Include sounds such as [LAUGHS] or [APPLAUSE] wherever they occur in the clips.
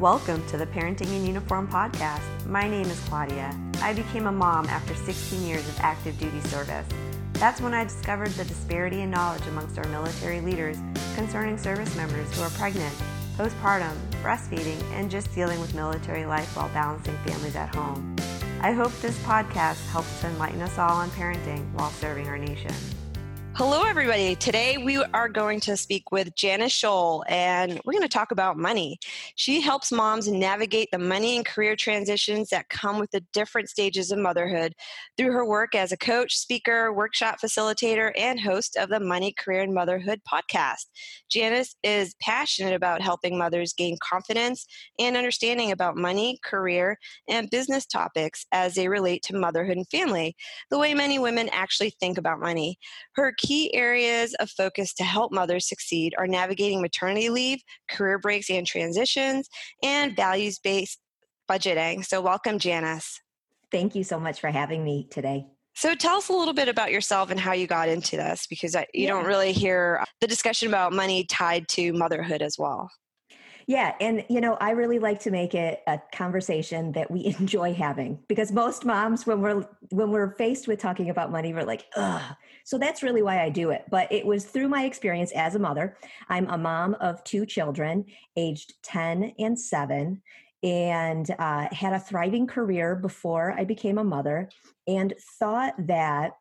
Welcome to the Parenting in Uniform podcast. My name is Claudia. I became a mom after 16 years of active duty service. That's when I discovered the disparity in knowledge amongst our military leaders concerning service members who are pregnant, postpartum, breastfeeding, and just dealing with military life while balancing families at home. I hope this podcast helps to enlighten us all on parenting while serving our nation. Hello, everybody. Today we are going to speak with Janice Scholl, and we're going to talk about money. She helps moms navigate the money and career transitions that come with the different stages of motherhood through her work as a coach, speaker, workshop facilitator, and host of the Money, Career, and Motherhood podcast. Janice is passionate about helping mothers gain confidence and understanding about money, career, and business topics as they relate to motherhood and family, the way many women actually think about money. Her key areas of focus to help mothers succeed are navigating maternity leave, career breaks and transitions, and values based budgeting. So, welcome, Janice. Thank you so much for having me today. So, tell us a little bit about yourself and how you got into this because you yeah. don't really hear the discussion about money tied to motherhood as well. Yeah, and you know, I really like to make it a conversation that we [LAUGHS] enjoy having because most moms when we're when we're faced with talking about money, we're like, ugh. So that's really why I do it. But it was through my experience as a mother. I'm a mom of two children, aged 10 and 7 and uh, had a thriving career before I became a mother and thought that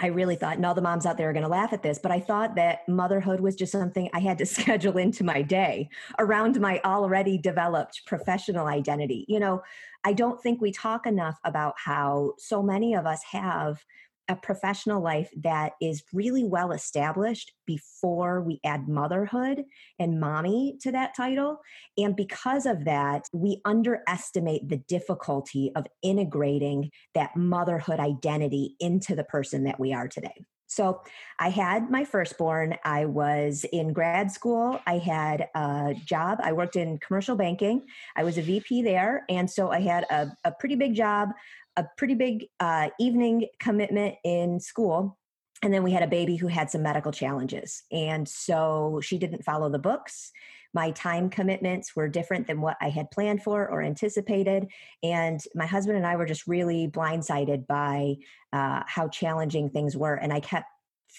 I really thought, and all the moms out there are going to laugh at this, but I thought that motherhood was just something I had to [LAUGHS] schedule into my day around my already developed professional identity. You know, I don't think we talk enough about how so many of us have a professional life that is really well established before we add motherhood and mommy to that title. And because of that, we underestimate the difficulty of integrating that motherhood identity into the person that we are today. So I had my firstborn. I was in grad school. I had a job. I worked in commercial banking. I was a VP there. And so I had a, a pretty big job a pretty big uh, evening commitment in school and then we had a baby who had some medical challenges and so she didn't follow the books my time commitments were different than what i had planned for or anticipated and my husband and i were just really blindsided by uh, how challenging things were and i kept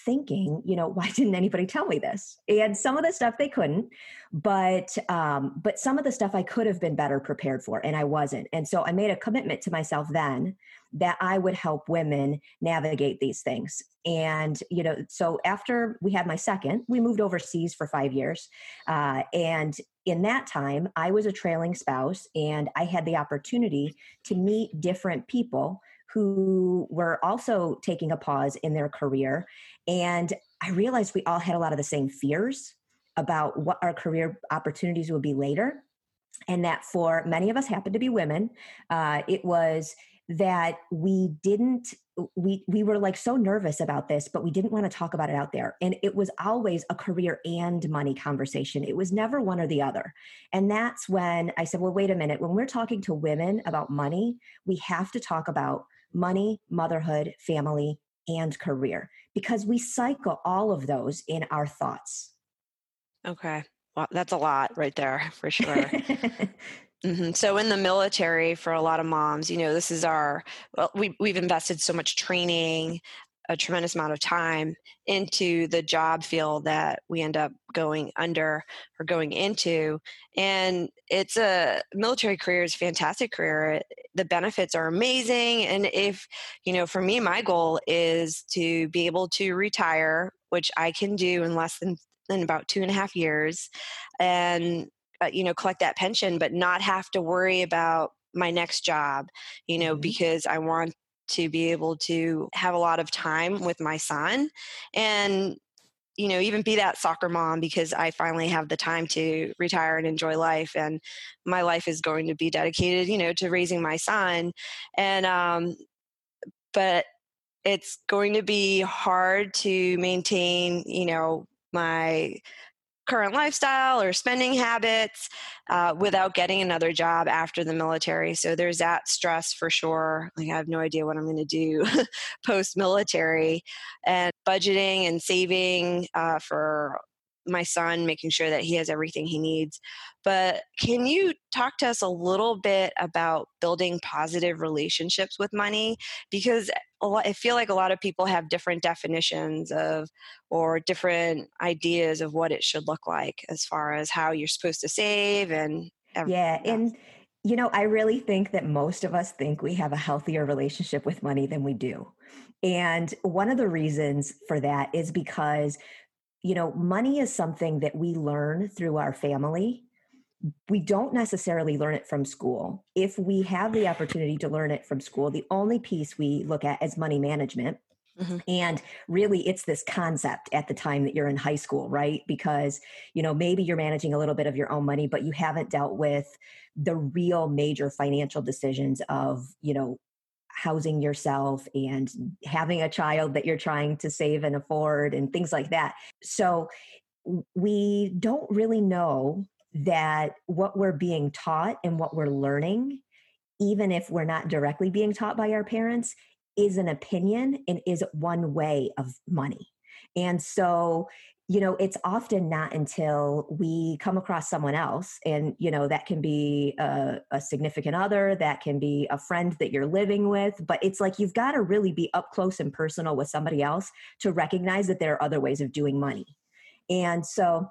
thinking, you know, [LAUGHS] why didn't anybody tell me this? And some of the stuff they couldn't, but um, but some of the stuff I could have been better prepared for, and I wasn't. And so I made a commitment to myself then that I would help women navigate these things. And you know, so after we had my second, we moved overseas for five years, uh, and in that time, I was a trailing spouse, and I had the opportunity to meet different people who were also taking a pause in their career. And I realized we all had a lot of the same fears about what our career opportunities would be later. And that for many of us happened to be women, uh, it was that we didn't we we were like so nervous about this but we didn't want to talk about it out there and it was always a career and money conversation it was never one or the other and that's when i said well wait a minute when we're talking to women about money we have to talk about money, motherhood, family, and career because we cycle all of those in our thoughts. Okay. Well, that's a lot right there [LAUGHS] for sure. [LAUGHS] mm-hmm. So in the military, for a lot of moms, you know, this is our well, we we've invested so much training, a tremendous amount of time into the job field that we end up going under or going into and it's a military career is a fantastic career the benefits are amazing and if you know for me my goal is to be able to retire which i can do in less than in about two and a half years and uh, you know collect that pension but not have to worry about my next job you know mm-hmm. because i want to be able to have a lot of time with my son and you know even be that soccer mom because i finally have the time to retire and enjoy life and my life is going to be dedicated you know to raising my son. And um but it's going to be hard to maintain you know my current lifestyle or spending habits uh, without getting another job after the military. So there's that stress for sure. Like I have no idea what I'm going to do [LAUGHS] post military, and budgeting and saving uh, for my son, making sure that he has everything he needs. But can you talk to us a little bit about building positive relationships with money? Because lot, I feel like a lot of people have different definitions of or different ideas of what it should look like as far as how you're supposed to save and yeah, and you know, I really think that most of us think we have a healthier relationship with money than we do. And one of the reasons for that is because you know, money is something that we learn through our family. We don't necessarily learn it from school. If we have the opportunity to learn it from school, the only piece we look at is money management. Mm-hmm. And really, it's this concept at the time that you're in high school, right? Because, you know, maybe you're managing a little bit of your own money, but you haven't dealt with the real major financial decisions of, you know, housing yourself and having a child that you're trying to save and afford and things like that. So we don't really know that what we're being taught and what we're learning, even if we're not directly being taught by our parents, is an opinion and is one way of money. And so you know it's often not until we come across someone else and you know that can be a, a, significant other that can be a friend that you're living with but it's like you've got to really be up close and personal with somebody else to recognize that there are other ways of doing money and so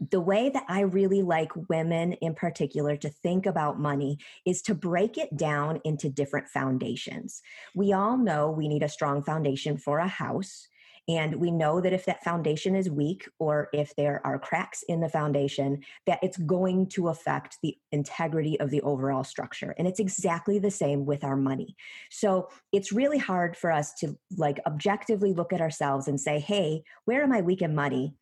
the way that I really like women in particular to think about money is to break it down into different foundations. We all know we need a strong foundation for a house. And we know that if that foundation is weak or if there are cracks in the foundation, that it's going to affect the integrity of the overall structure. And it's exactly the same with our money. So it's really hard for us to like objectively look at ourselves and say, hey, where am I weak in money?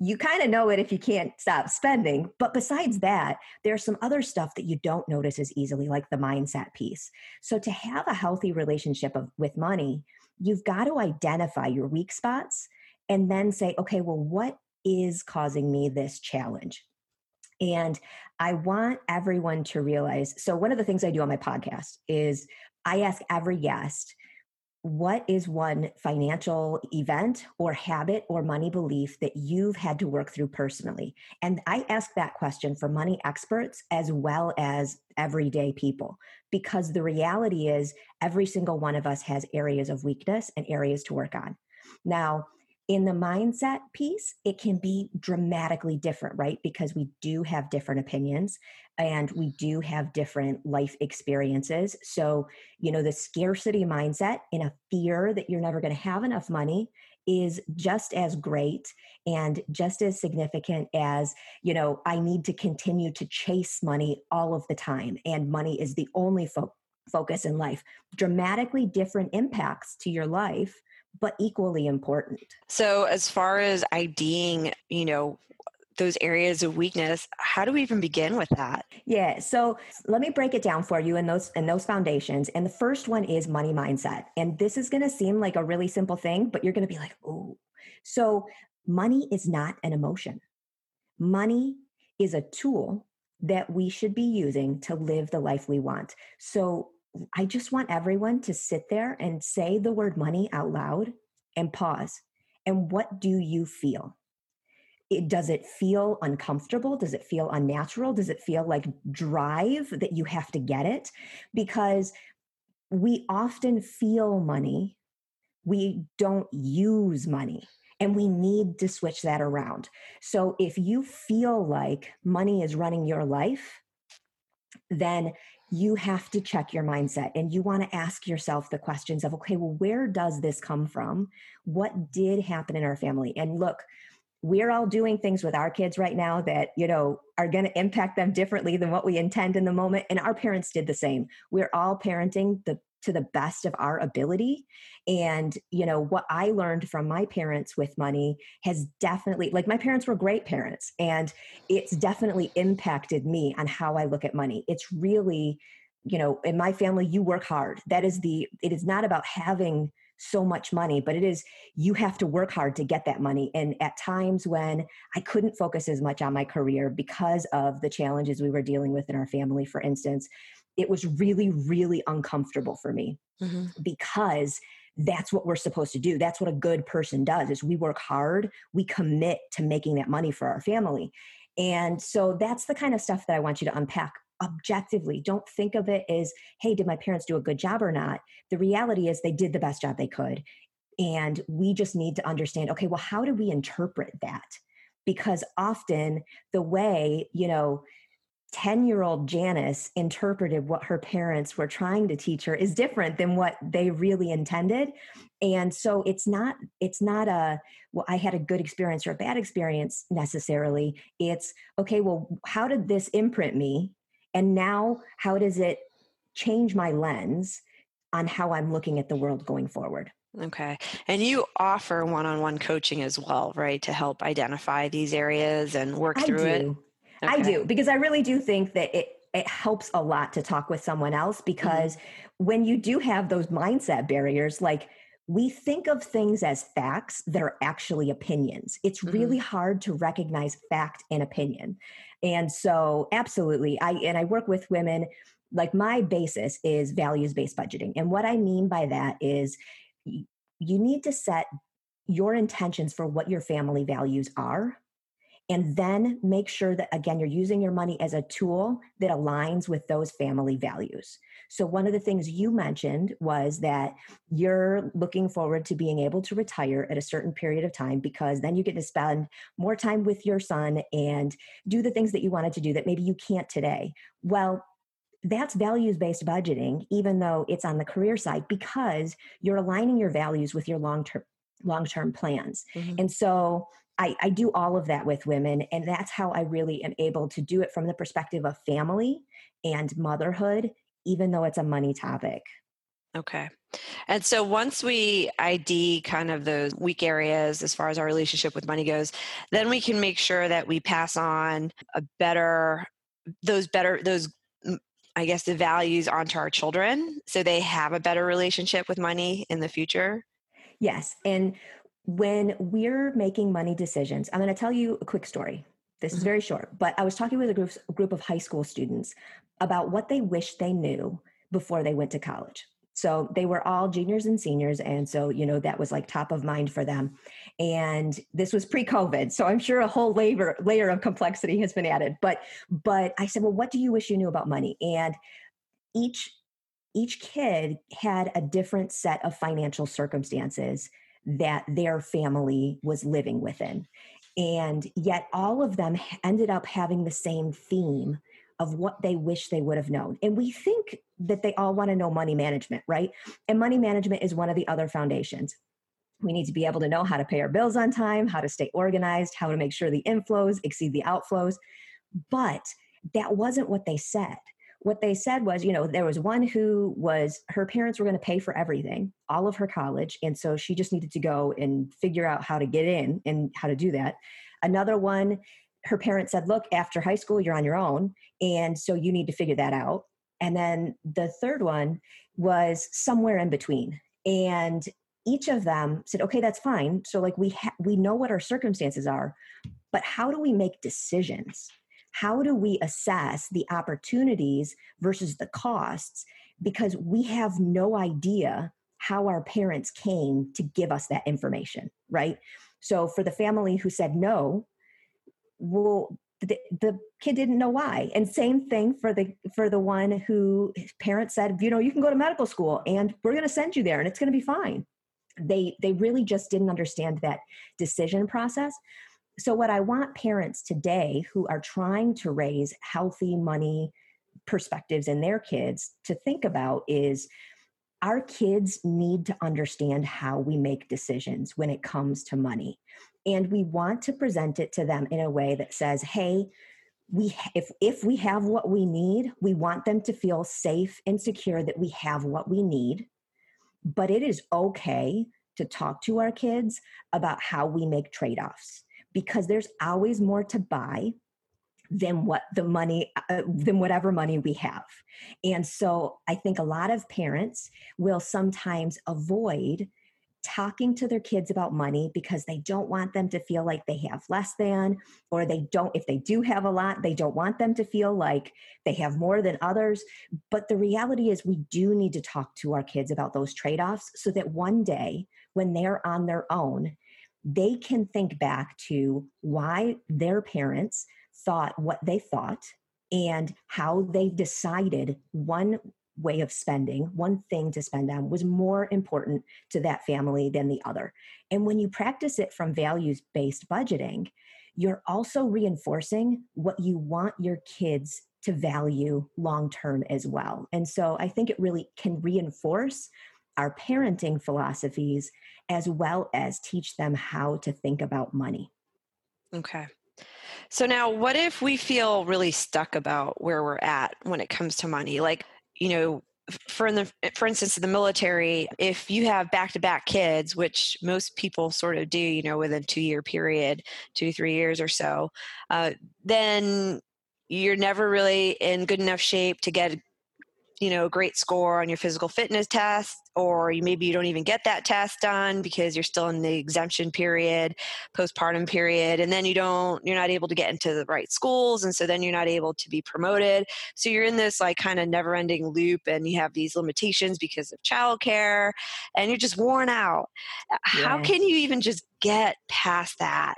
You kind of know it if you can't stop spending. But besides that, there's some other stuff that you don't notice as easily, like the mindset piece. So to have a healthy relationship of, with money, you've got to identify your weak spots and then say, okay, well, what is causing me this challenge? And I want everyone to realize. So, one of the things I do on my podcast is I ask every guest, what is one financial event or habit or money belief that you've had to work through personally? And I ask that question for money experts as well as everyday people, because the reality is every single one of us has areas of weakness and areas to work on. Now, in the mindset piece, it can be dramatically different, right? Because we do have different opinions and we do have different life experiences. So, you know, the scarcity mindset in a fear that you're never going to have enough money is just as great and just as significant as, you know, I need to continue to chase money all of the time and money is the only fo- focus in life. Dramatically different impacts to your life but equally important. So, as far as IDing, you know, those areas of weakness how do we even begin with that? Yeah so let me break it down for you in those in those foundations and the first one is money mindset and this is going to seem like a really simple thing but you're going to be like oh so money is not an emotion. Money is a tool that we should be using to live the life we want. So I just want everyone to sit there and say the word money out loud and pause. And what do you feel? It, does it feel uncomfortable? Does it feel unnatural? Does it feel like drive that you have to get it? Because we often feel money, we don't use money. And we need to switch that around. So if you feel like money is running your life, then you have to check your mindset and you want to ask yourself the questions of okay well where does this come from? What did happen in our family? And look we're all doing things with our kids right now that you know are going to impact them differently than what we intend in the moment and our parents did the same. We're all parenting the to the best of our ability and you know what i learned from my parents with money has definitely like my parents were great parents and it's definitely impacted me on how i look at money. It's really you know in my family you work hard. That is the it is not about having so much money but it is you have to work hard to get that money and at times when i couldn't focus as much on my career because of the challenges we were dealing with in our family for instance it was really, really uncomfortable for me mm-hmm. because that's what we're supposed to do. That's what a good person does is we work hard we commit to making that money for our family. And so that's the kind of stuff that i want you to unpack objectively. Don't think of it as hey did my parents do a good job or not? The reality is they did the best job they could. And we just need to understand okay well how do we interpret that? Because often the way you know 10 year old Janice interpreted what her parents were trying to teach her is different than what they really intended. And so it's not, it's not a, well, I had a good experience or a bad experience necessarily. It's, okay, well, how did this imprint me? And now how does it change my lens on how I'm looking at the world going forward? Okay. And you offer one on one coaching as well, right? To help identify these areas and work through it. Okay. I do because I really do think that it it helps a lot to talk with someone else mm-hmm. because mm-hmm. when you do have those mindset barriers like we think of things as facts that are actually opinions. It's mm-hmm. really hard to recognize fact and opinion. And so absolutely I and I work with women like my basis is values based budgeting. And what I mean by that is you need to set your intentions for what your family values are and then make sure that again you're using your money as a tool that aligns with those family values. So one of the things you mentioned was that you're looking forward to being able to retire at a certain period of time because then you get to spend more time with your son and do the things that you wanted to do that maybe you can't today. Well that's values based budgeting even though it's on the career side because you're aligning your values with your long term long term plans. Mm-hmm. and so I, I do all of that with women, and that's how I really am able to do it from the perspective of family and motherhood, even though it's a money topic. Okay. And so once we ID kind of those weak areas as far as our relationship with money goes, then we can make sure that we pass on a better, those better, those, mm, I guess, the values onto our children so they have a better relationship with money in the future. Yes. And when we're making money decisions, I'm going to tell you a quick story. This is mm-hmm. very short, but I was talking with a group, a group of high school students about what they wish they knew before they went to college. So they were all juniors and seniors. And so, you know, that was like top of mind for them. And this was pre-COVID. So I'm sure a whole layer, layer of complexity has been added. But but I said, well, what do you wish you knew about money? And each each kid had a different set of financial circumstances that their family was living within. And yet, all of them ended up having the same theme of what they wish they would have known. And we think that they all want to know money management, right? And money management is one of the other foundations. We need to be able to know how to pay our bills on time, how to stay organized, how to make sure the inflows exceed the outflows. But that wasn't what they said what they said was, you know, there was one who was her parents were going to pay for everything, all of her college, and so she just needed to go and figure out how to get in and how to do that. Another one, her parents said, "Look, after high school, you're on your own, and so you need to figure that out." And then the third one was somewhere in between, and each of them said, "Okay, that's fine. So like we ha- we know what our circumstances are, but how do we make decisions?" How do we assess the opportunities versus the costs? Because we have no idea how our parents came to give us that information right? So for the family who said no well the, the kid didn't know why. And same thing for the for the one who parents said you know you can go to medical school and we're going to send you there and it's going to be fine. They they really just didn't understand that decision process so, what I want parents today who are trying to raise healthy money perspectives in their kids to think about is our kids need to understand how we make decisions when it comes to money. And we want to present it to them in a way that says, hey, we if if we have what we need, we want them to feel safe and secure that we have what we need. But it is okay to talk to our kids about how we make trade-offs because there's always more to buy than what the money uh, than whatever money we have and so i think a lot of parents will sometimes avoid talking to their kids about money because they don't want them to feel like they have less than, or they don't, if they do have a lot, they don't want them to feel like they have more than others. But the reality is, we do need to talk to our kids about those trade offs so that one day when they're on their own, they can think back to why their parents thought what they thought and how they decided one way of spending, one thing to spend on, was more important to that family than the other. And when you practice it from values based budgeting, you're also reinforcing what you want your kids to value long term as well. And so I think it really can reinforce our parenting philosophies as well as teach them how to think about money. Okay. So now what if we feel really stuck about where we're at when it comes to money? Like you know, for the for instance in the military if you have back-to-back kids which most people sort of do you know within two year period two three years or so uh, then you're never really in good enough shape to get you know a great score on your physical fitness test or you, maybe you don't even get that test done because you're still in the exemption period postpartum period and then you don't you're not able to get into the right schools and so then you're not able to be promoted. So you're in this like kind of never ending loop and you have these limitations because of childcare and you're just worn out. How can you even just get past that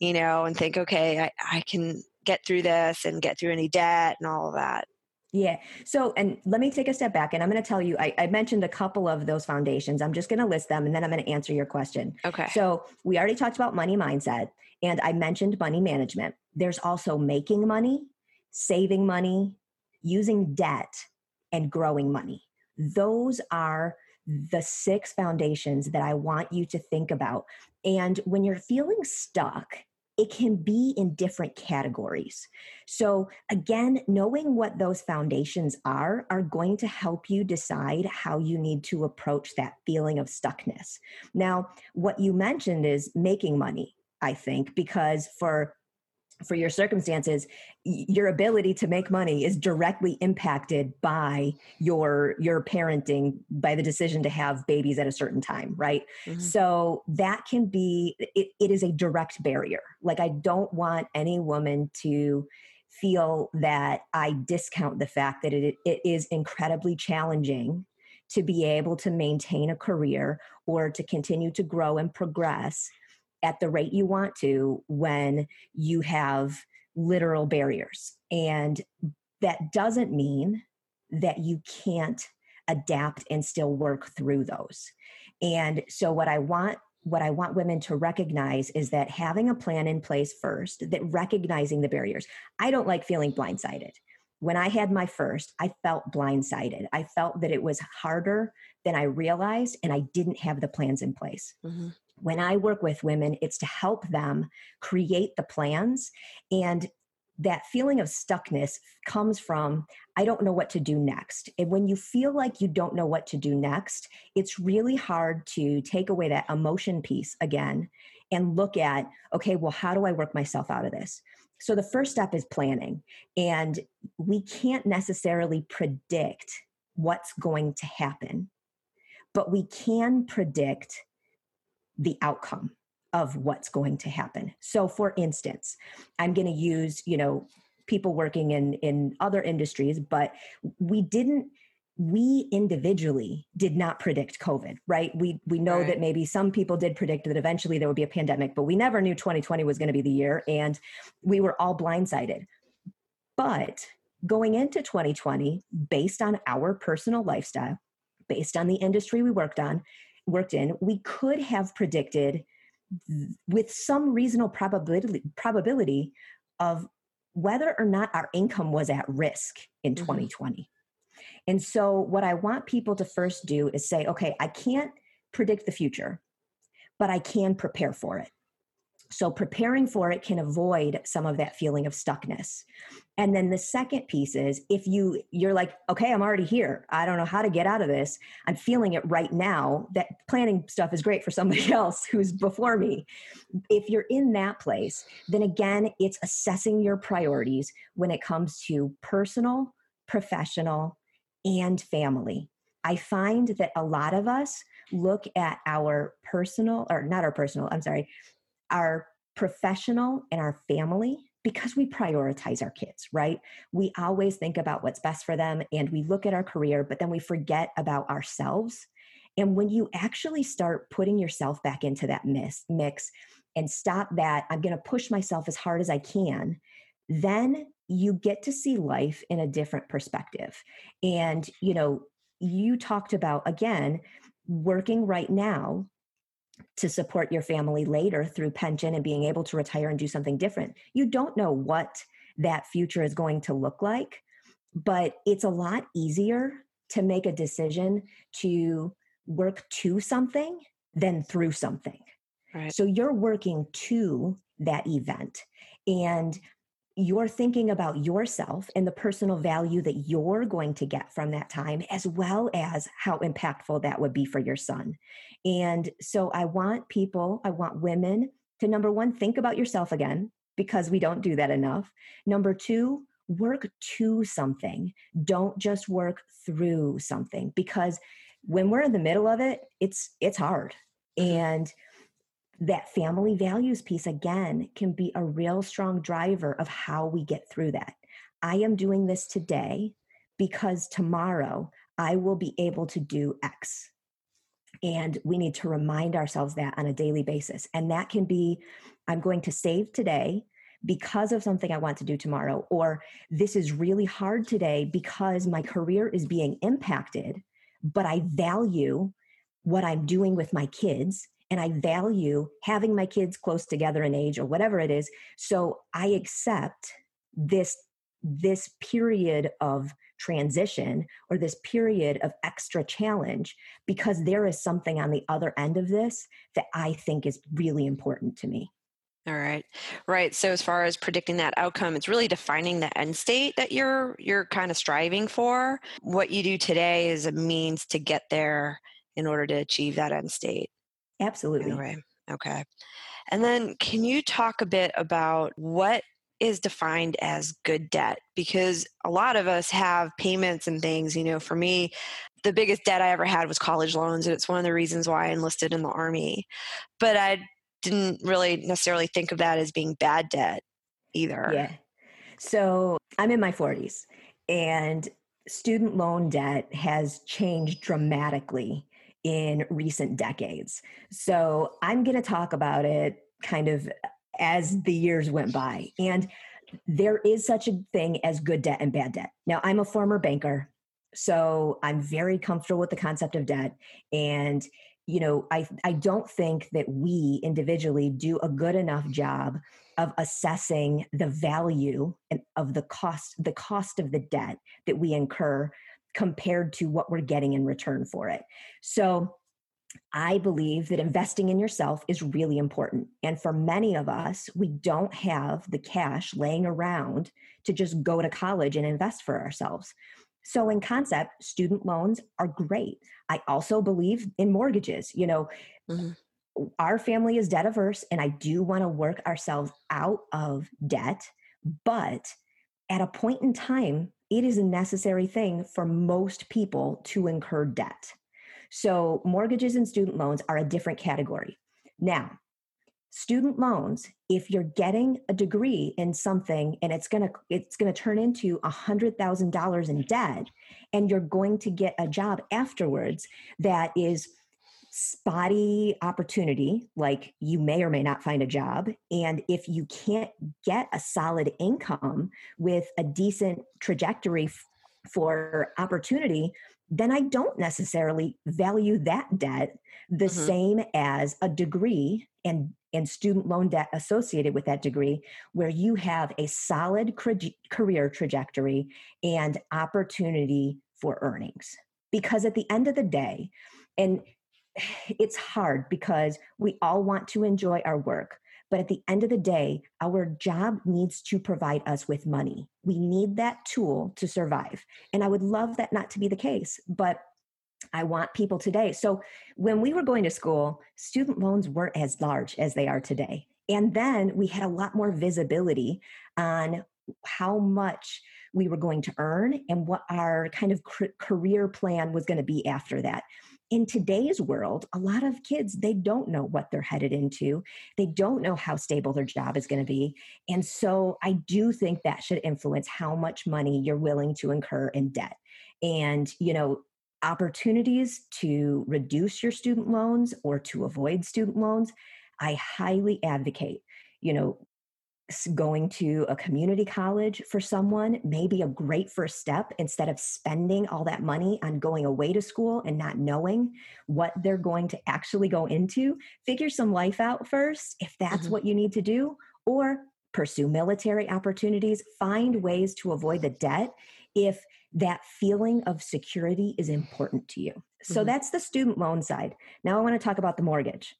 you know and think okay I, I can get through this and get through any debt and all of that yeah. So, and let me take a step back and I'm going to tell you, I, I, mentioned a couple of those foundations. I'm just going to list them and then I'm going to answer your question. Okay. So, we already talked about money mindset and I mentioned money management. There's also making money, saving money, using debt, and growing money. Those are the six foundations that I want you to think about. And when you're feeling stuck, it can be in different categories. So, again, knowing what those foundations are are going to help you decide how you need to approach that feeling of stuckness. Now, what you mentioned is making money, I think, because for for your circumstances your ability to make money is directly impacted by your your parenting by the decision to have babies at a certain time right mm-hmm. so that can be it, it is a direct barrier like i don't want any woman to feel that i discount the fact that it, it is incredibly challenging to be able to maintain a career or to continue to grow and progress at the rate you want to when you have literal barriers. And that doesn't mean that you can't adapt and still work through those. And so what I want what I want women to recognize is that having a plan in place first, that recognizing the barriers. I don't like feeling blindsided. When I had my first, I felt blindsided. I felt that it was harder than I realized, and I didn't have the plans in place. Mm-hmm when I work with women, it's to help them create the plans. And that feeling of stuckness comes from, I don't know what to do next. And when you feel like you don't know what to do next, it's really hard to take away that emotion piece again and look at, okay, well, how do I work myself out of this? So the first step is planning. And we can't necessarily predict what's going to happen, but we can predict the outcome of what's going to happen. So for instance, I'm going to use, you know, people working in in other industries, but we didn't we individually did not predict covid right we we know right. that maybe some people did predict that eventually there would be a pandemic but we never knew 2020 was going to be the year and we were all blindsided but going into 2020 based on our personal lifestyle based on the industry we worked on worked in, we could have predicted with some reasonable probability probability of whether or not our income was at risk in mm-hmm. 2020. And so what I want people to first do is say, okay, I can't predict the future, but I can prepare for it. So preparing for it can avoid some of that feeling of stuckness. And then the second piece is if you you're like, okay, I'm already here. I don't know how to get out of this. I'm feeling it right now. That planning stuff is great for somebody [LAUGHS] else who's before me. If you're in that place, then again, it's assessing your priorities when it comes to personal, professional, and family. I find that a lot of us look at our personal, or not our personal, I'm sorry, our professional and our family because we prioritize our kids, right? We always think about what's best for them and we look at our career, but then we forget about ourselves. And when you actually start putting yourself back into that mix, mix and stop that, I'm going to push myself as hard as I can, then you get to see life in a different perspective. And, you know, you talked about again working right now to support your family later through pension and being able to retire and do something different. You don't know what that future is going to look like, but it's a lot easier to make a decision to work to something than through something. Right. So you're working to that event. And you're thinking about yourself and the personal value that you're going to get from that time, as well as how impactful that would be for your son. And so I want people, I want women to number one, think about yourself again, because we don't do that enough. Number two, work to something. Don't just work through something because when we're in the middle of it, it's it's hard. Mm-hmm. And that family values piece again can be a real strong driver of how we get through that. I am doing this today because tomorrow I will be able to do X. And we need to remind ourselves that on a daily basis. And that can be I'm going to save today because of something I want to do tomorrow, or this is really hard today because my career is being impacted, but I value what I'm doing with my kids and I value having my kids close together in age or whatever it is. So I accept this this period of transition or this period of extra challenge because there is something on the other end of this that I think is really important to me. All right. Right. So as far as predicting that outcome, it's really defining the end state that you're you're kind of striving for. What you do today is a means to get there in order to achieve that end state. Absolutely. Anyway, okay. And then can you talk a bit about what is defined as good debt? Because a lot of us have payments and things. You know, for me, the biggest debt I ever had was college loans, and it's one of the reasons why I enlisted in the Army. But I didn't really necessarily think of that as being bad debt either. Yeah. So I'm in my 40s, and student loan debt has changed dramatically in recent decades. So I'm going to talk about it kind of as the years went by. And there is such a thing as good debt and bad debt. Now, I'm a former banker, so I'm very comfortable with the concept of debt. And you know, I I don't think that we individually do a good enough job of assessing the value and of the cost the cost of the debt that we incur compared to what we're getting in return for it. So I believe that investing in yourself is really important. And for many of us, we don't have the cash laying around to just go to college and invest for ourselves. So, in concept, student loans are great. I also believe in mortgages. You know, mm-hmm. our family is debt averse, and I do want to work ourselves out of debt. But at a point in time, it is a necessary thing for most people to incur debt. So, mortgages and student loans are a different category. Now, student loans if you're getting a degree in something and it's going to it's going to turn into a hundred thousand dollars in debt and you're going to get a job afterwards that is spotty opportunity, like you may or may not find a job. And if you can't get a solid income with a decent trajectory f- for opportunity, then I don't necessarily value that debt the mm-hmm. same as a degree and, and student loan debt associated with that degree, where you have a solid career trajectory and opportunity for earnings. Because at the end of the day, and [SIGHS] it's hard because we all want to enjoy our work. But at the end of the day, our job needs to provide us with money. We need that tool to survive. And I would love that not to be the case, but I want people today. So when we were going to school, student loans weren't as large as they are today. And then we had a lot more visibility on how much we were going to earn and what our kind of career plan was going to be after that. In today's world, a lot of kids, they don't know what they're headed into. They don't know how stable their job is going to be. And so I do think that should influence how much money you're willing to incur in debt. And, you know, opportunities to reduce your student loans or to avoid student loans, I highly advocate, you know, going to a community college for someone may be a great first step instead of spending all that money on going away to school and not knowing what they're going to actually go into. Figure some life out first if that's mm-hmm. what you need to do, or pursue military opportunities, find ways to avoid the debt if that feeling of security is important to you. So mm-hmm. that's the student loan side. Now I want to talk about the mortgage.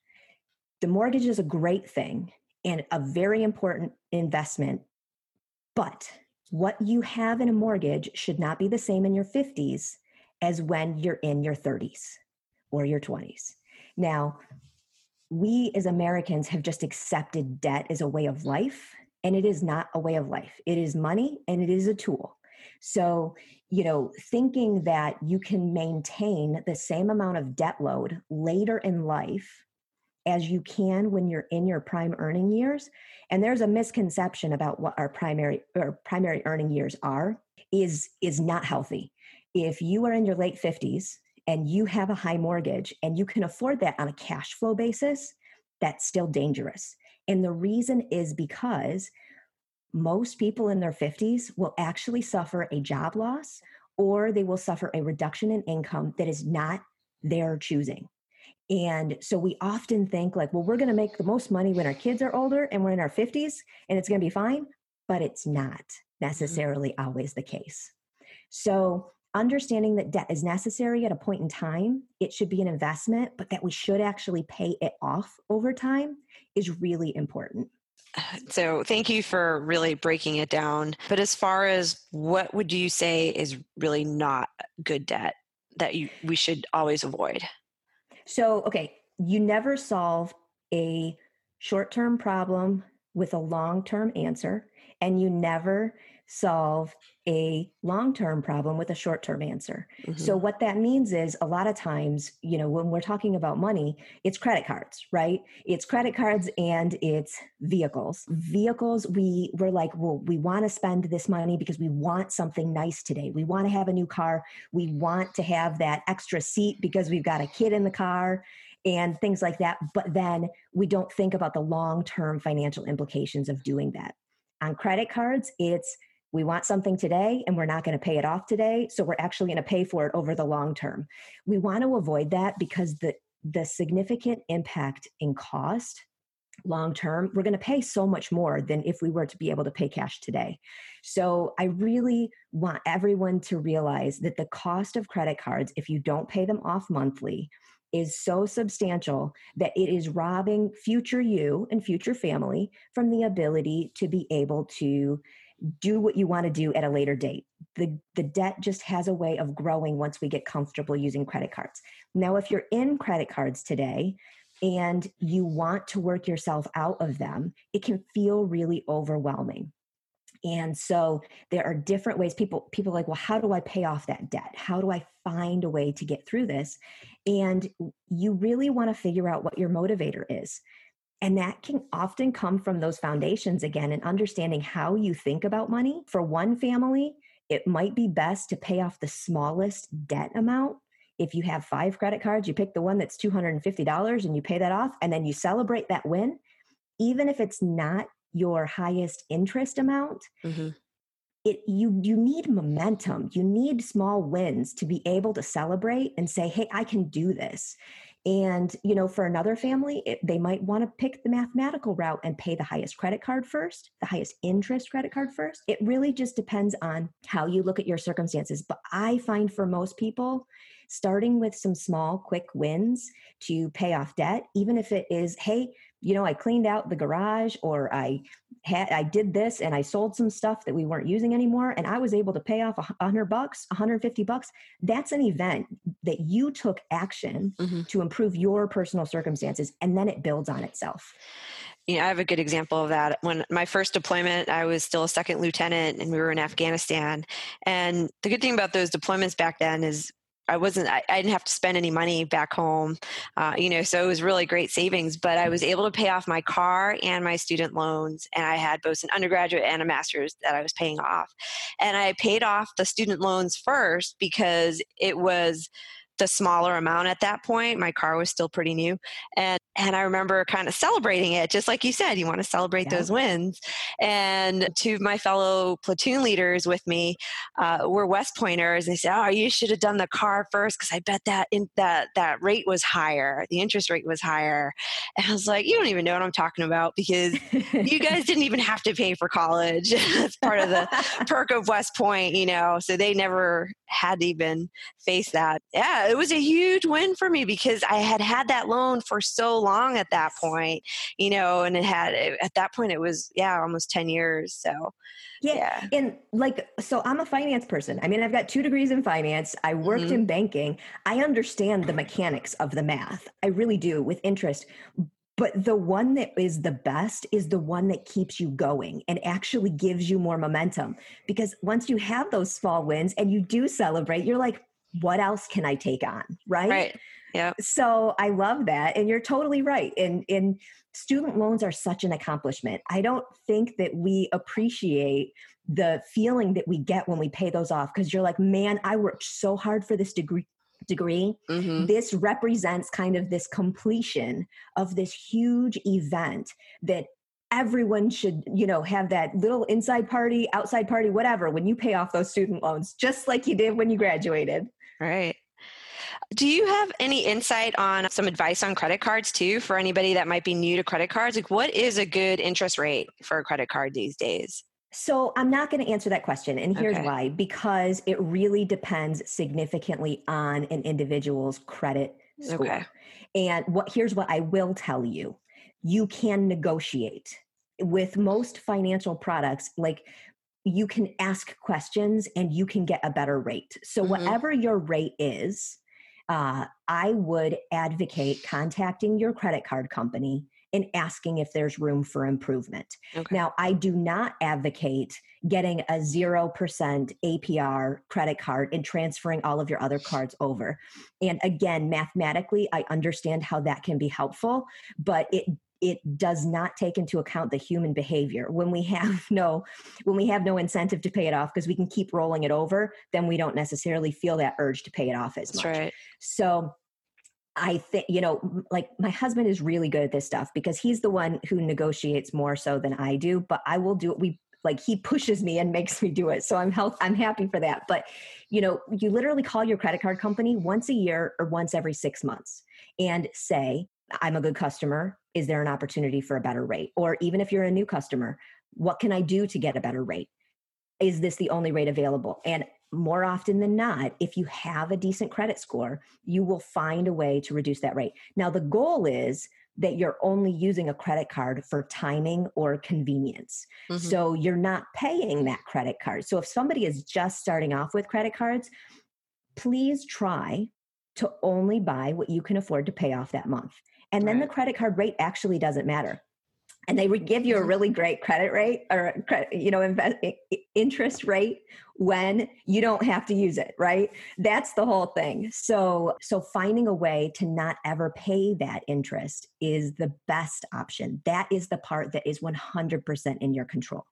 The mortgage is a great thing and a very important investment. But what you have in a mortgage should not be the same in your 50s as when you're in your 30s or your 20s. Now, we as Americans have just accepted debt as a way of life, and it is not a way of life. It is money and it is a tool. So, you know, thinking that you can maintain the same amount of debt load later in life as you can when you're in your prime earning years. And there's a misconception about what our primary or primary earning years are is is not healthy. If you are in your late 50s and you have a high mortgage and you can afford that on a cash flow basis that's still dangerous. And the reason is because most people in their 50s will actually suffer a job loss or they will suffer a reduction in income that is not their choosing and so we often think like, well, we're going to make the most money when our kids are older and we're in our 50s and it's going to be fine, but it's not mm-hmm. necessarily mm-hmm. always the case. So understanding that debt is necessary at a point in time, it should be an investment, but that we should actually pay it off over time is really important. So, thank you for really breaking it down. But as far as what would you say is really not good debt that you we should always avoid? So, okay, you never solve a short term problem with a long term answer, and you never solve a long-term problem with a short-term answer. Mm-hmm. So what that means is a lot of times, you know, when we're talking about money, it's credit cards, right? It's credit cards and it's vehicles. Vehicles we we're like, well, we want to spend this money because we want something nice today. We want to have a new car. We want to have that extra seat because we've got a kid in the car and things like that, but then we don't think about the long-term financial implications of doing that. On credit cards, it's we want something today and we're not going to pay it off today so we're actually going to pay for it over the long term. We want to avoid that because the the significant impact in cost long term we're going to pay so much more than if we were to be able to pay cash today. So i really want everyone to realize that the cost of credit cards if you don't pay them off monthly is so substantial that it is robbing future you and future family from the ability to be able to do what you want to do at a later date. The, the debt just has a way of growing once we get comfortable using credit cards. Now, if you're in credit cards today and you want to work yourself out of them, it can feel really overwhelming. And so there are different ways people people are like, well, how do I pay off that debt? How do I find a way to get through this? And you really want to figure out what your motivator is. And that can often come from those foundations again and understanding how you think about money. For one family, it might be best to pay off the smallest debt amount. If you have five credit cards, you pick the one that's $250 and you pay that off, and then you celebrate that win. Even if it's not your highest interest amount, mm-hmm. it you you need momentum. You need small wins to be able to celebrate and say, "Hey, I can do this." And, you know, for another family, it, they might want to pick the mathematical route and pay the highest credit card first, the highest interest credit card first. It really just depends on how you look at your circumstances. But I find for most people, starting with some small, quick wins to pay off debt, even if it is, hey, you know, I cleaned out the garage or I had I did this and I sold some stuff that we weren't using anymore and I was able to pay off a hundred bucks, 150 bucks. That's an event that you took action mm-hmm. to improve your personal circumstances and then it builds on itself. You know, I have a good example of that. When my first deployment, I was still a second lieutenant and we were in Afghanistan. And the good thing about those deployments back then is I wasn't, I, I, didn't have to spend any money back home, uh, you know, so it was really great savings. But I was able to pay off my car and my student loans, and I had both an undergraduate and a master's that I was paying off. And I paid off the student loans first because it was the smaller amount at that point. My car was still pretty new. And and I remember kind of celebrating it, just like you said, you want to celebrate yeah. those wins. And two of my fellow platoon leaders with me uh, were West Pointers. And They said, "Oh, you should have done the car first, because I bet that in, that that rate was higher, the interest rate was higher." And I was like, "You don't even know what I'm talking about because you [LAUGHS] guys didn't even have to pay for college. [LAUGHS] That's part of the [LAUGHS] perk of West Point, you know. So they never had to even face that. Yeah, it was a huge win for me because I had had that loan for so long at that point, you know, and it had at that point it was yeah almost ten years. So yeah. yeah. And like, so I'm a finance person. I mean, I've got two degrees in finance. I worked mm-hmm. in banking. I understand the mechanics of the math. I really do with interest. But the one that is the best is the one that keeps you going and actually gives you more momentum. Because once you have those small wins and you do celebrate, you're like, what else can I take on? Right. Right. Yeah. So I love that. And you're totally right. And, and student loans are such an accomplishment. I don't think that we appreciate the feeling that we get when we pay those off because you're like, man, I worked so hard for this degree degree mm-hmm. this represents kind of this completion of this huge event that everyone should you know have that little inside party outside party whatever when you pay off those student loans just like you did when you graduated right do you have any insight on some advice on credit cards too for anybody that might be new to credit cards like what is a good interest rate for a credit card these days so I'm not going to answer that question. And here's okay. why because it really depends significantly on an individual's credit score. Okay. And what here's what I will tell you you can negotiate with most financial products like you can ask questions and you can get a better rate so mm-hmm. whatever your rate is uh, i would advocate contacting your credit card company and asking if there's room for improvement. Okay. Now, I do not advocate getting a 0% APR credit card and transferring all of your other cards over. And again, mathematically, I understand how that can be helpful, but it it does not take into account the human behavior when we have [LAUGHS] no when we have no incentive to pay it off because we can keep rolling it over then we don't necessarily feel that urge to pay it off as much right. so I think, you know, like my husband is really good at this stuff because he's the one who negotiates more so than I do, but I will do it. We like he [LAUGHS] pushes me and makes me do it. So I'm health I'm happy for that. But you know, you literally call your credit card company once a year or once every 6 months and say, I'm a good customer. Is there an opportunity for a better rate? Or even if you're a new customer, what can I do to get a better rate? Is this the only rate available? And more often than not, if you have a decent credit score, you will find a way to reduce that rate. Now, the goal is that you're only using a credit card for timing or convenience. Mm-hmm. So you're not paying that credit card. So if somebody is just starting off with credit cards, please try to only buy what you can afford to pay off that month. And then right. the credit card rate actually doesn't matter. And they would give you a mm-hmm. really great credit rate or you know invest, interest rate when you don't have to use it right? That's the whole thing. So so finding a way to not ever pay that interest is the best option. That is the part that is 100% in your control.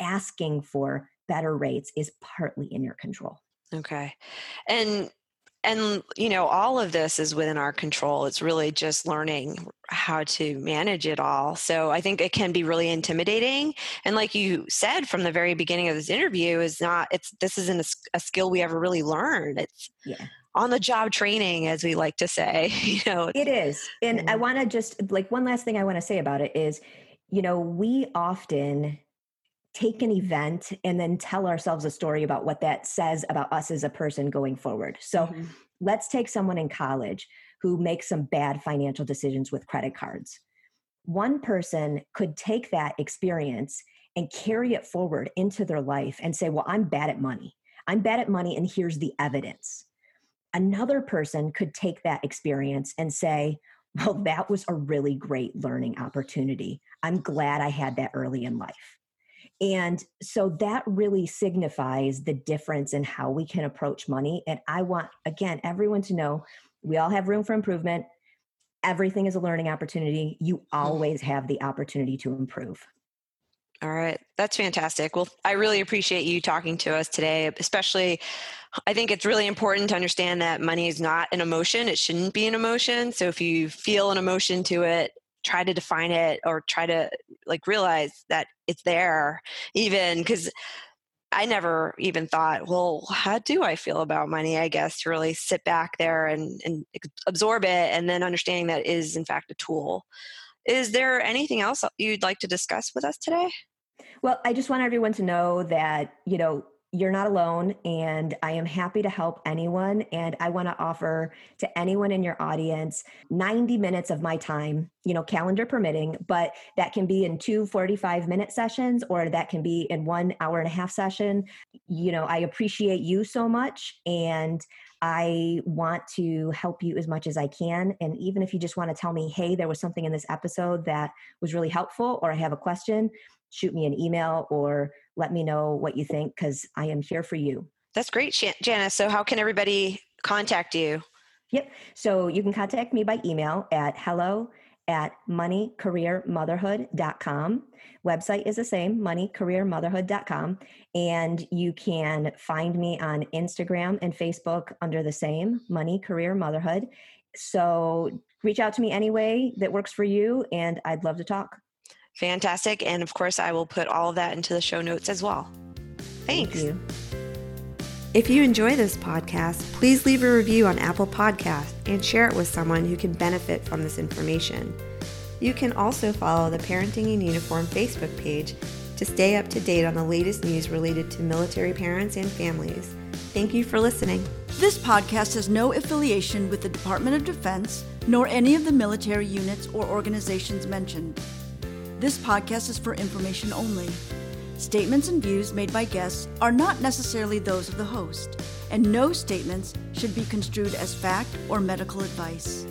Asking for better rates is partly in your control. Okay. And and you know all of this is within our control. It's really just learning how to manage it all. So i think it can be really intimidating. And like you said from the very beginning of this interview is not it's this isn't a, a skill we ever really learned. It's yeah. on the job training as we like to say [LAUGHS] you know it is. And i want to just like one last thing i want to say about it is you know we often take an event and then tell ourselves a story about what that says about us as a person going forward. So mm-hmm. let's take someone in college who makes some bad financial decisions with credit cards. One person could take that experience and carry it forward into their life and say, Well, I'm bad at money. I'm bad at money, and here's the evidence. Another person could take that experience and say, Well, that was a really great learning opportunity. I'm glad I had that early in life And so that really signifies the difference in how we can approach money. And I want, again, everyone to know we all have room for improvement. Everything is a learning opportunity. You mm-hmm. always have the opportunity to improve. All right. That's fantastic. Well, I really appreciate you talking to us today, especially I think it's really important to understand that money is not an emotion. It shouldn't be an emotion. So if you feel an emotion to it, try to define it or try to like realize that it's there even because I never even thought, well, how do I feel about money? I guess to really sit back there and, and absorb it and then understanding that is in fact a tool. Is there anything else you'd like to discuss with us today? Well, I just want everyone to know that, you know, you're not alone and I am happy to help anyone. And I want to offer to anyone in your audience 90 minutes of my time, you know, calendar permitting, but that can be in two 45 minute sessions or that can be in one hour and a half session. You know, I appreciate you so much and I want to help you as much as I can. And even if you just want to tell me, hey, there was something in this episode that was really helpful, or I have a question, shoot me an email or let me know what you think because I am here for you. That's great, Janice. So, how can everybody contact you? Yep. So, you can contact me by email at hello at moneycareermotherhood.com. Website is the same, moneycareermotherhood.com. And you can find me on Instagram and Facebook under the same, Money Career Motherhood. So reach out to me anyway that works for you, and I'd love to talk. Fantastic. And of course, I will put all of that into the show notes as well. Thanks. Thank you. If you enjoy this podcast, please leave a review on Apple Podcast and share it with someone who can benefit from this information. You can also follow the Parenting in Uniform Facebook page to stay up to date on the latest news related to military parents and families. Thank you for listening. This podcast has no affiliation with the Department of Defense nor any of the military units or organizations mentioned. This podcast is for information only. Statements and views made by guests are not necessarily those of the host, and no statements should be construed as fact or medical advice.